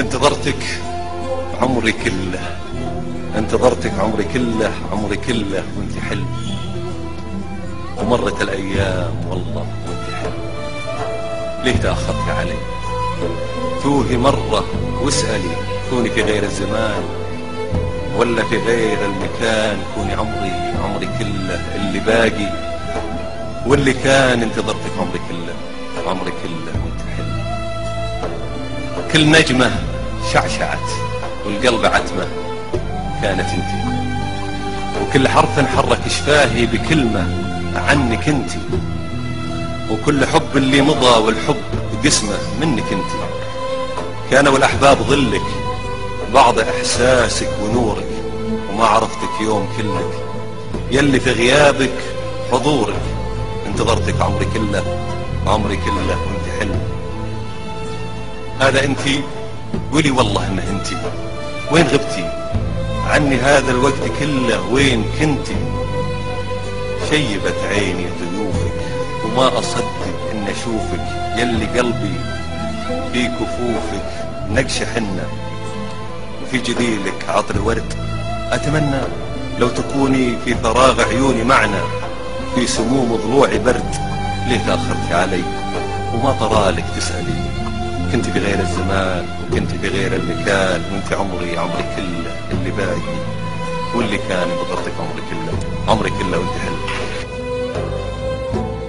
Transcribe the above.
انتظرتك عمري كله. انتظرتك عمري كله عمري كله وانت حلم ومرت الأيام والله وانت حلم ليه تأخرت علي؟ توهي مرة واسألي كوني في غير الزمان ولا في غير المكان. كوني عمري عمري كله اللي باقي واللي كان. انتظرتك عمري كله عمري كله وانت حلم كل نجمة شعشعت والقلب عتمة كانت انت. وكل حرف انحرك شفاهي بكلمة عنك انت. وكل حب اللي مضى والحب قسمة منك انت. كانوا الأحباب ظلك بعض إحساسك ونورك وما عرفتك يوم كلك. يلي في غيابك حضورك انتظرتك عمري كله عمري كله وانت حلم. هذا انت قولي والله انه انت وين غبتي؟ عني هذا الوقت كله وين كنتي؟ شيبت عيني ضيوفك وما أصدق إن أشوفك. يلي قلبي في كفوفك نقش حنة. وفي جديلك عطر ورد. أتمنى لو تكوني في فراغ عيوني معنا. في سموم ضلوعي برد. ليه تأخرتي علي؟ وما طرالك تسألي. كنت بغير الزمان وكنت بغير المكان وانت عمري عمري كله اللي باقي واللي كان بطرتك عمري كله عمري كله وانت